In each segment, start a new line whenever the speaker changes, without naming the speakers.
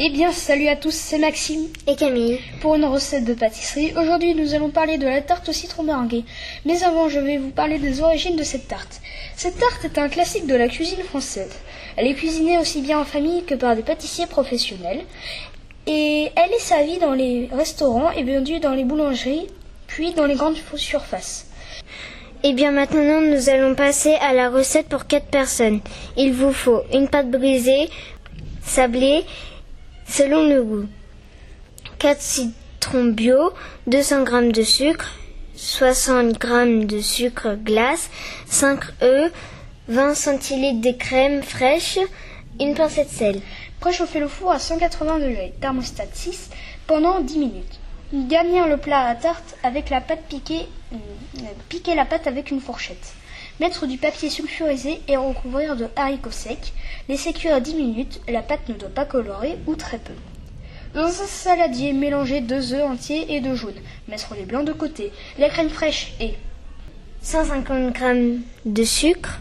Eh bien, salut à tous, c'est Maxime
et Camille
pour une recette de pâtisserie. Aujourd'hui, nous allons parler de la tarte au citron meringuée. Mais avant, je vais vous parler des origines de cette tarte. Cette tarte est un classique de la cuisine française. Elle est cuisinée aussi bien en famille que par des pâtissiers professionnels. Et elle est servie dans les restaurants et vendue dans les boulangeries, puis dans les grandes surfaces.
Et eh bien maintenant, nous allons passer à la recette pour 4 personnes. Il vous faut une pâte brisée, sablée selon le goût. 4 citrons bio, 200 g de sucre, 60 g de sucre glace, 5 œufs, 20 cl de crème fraîche, une pincée de sel.
Préchauffez le four à 180 degrés, thermostat 6, pendant 10 minutes. Garnir le plat à tarte avec la pâte piquée, euh, piquer la pâte avec une fourchette. Mettre du papier sulfurisé et recouvrir de haricots secs. Laisser cuire 10 minutes, la pâte ne doit pas colorer ou très peu. Dans un saladier, mélanger deux œufs entiers et deux jaunes. Mettre les blancs de côté. La crème fraîche et
150 g de sucre.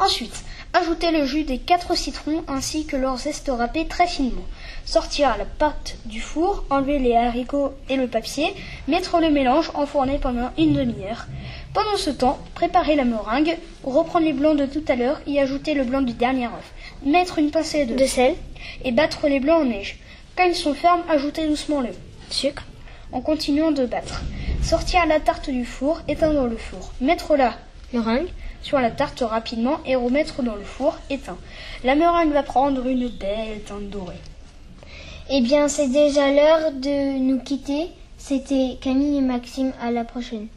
Ensuite, ajouter le jus des quatre citrons ainsi que leur zeste râpé très finement. Sortir la pâte du four, enlever les haricots et le papier, mettre le mélange, enfourner pendant une demi-heure. Pendant ce temps, préparer la meringue, reprendre les blancs de tout à l'heure y ajouter le blanc du dernier œuf, mettre une pincée de, sel et battre les blancs en neige. Quand ils sont fermes, ajoutez doucement le sucre en continuant de battre. Sortir la tarte du four, éteindre le four, mettre la meringue sur la tarte rapidement et remettre dans le four éteint. La meringue va prendre une belle teinte dorée.
Eh bien, c'est déjà l'heure de nous quitter. C'était Camille et Maxime. À la prochaine.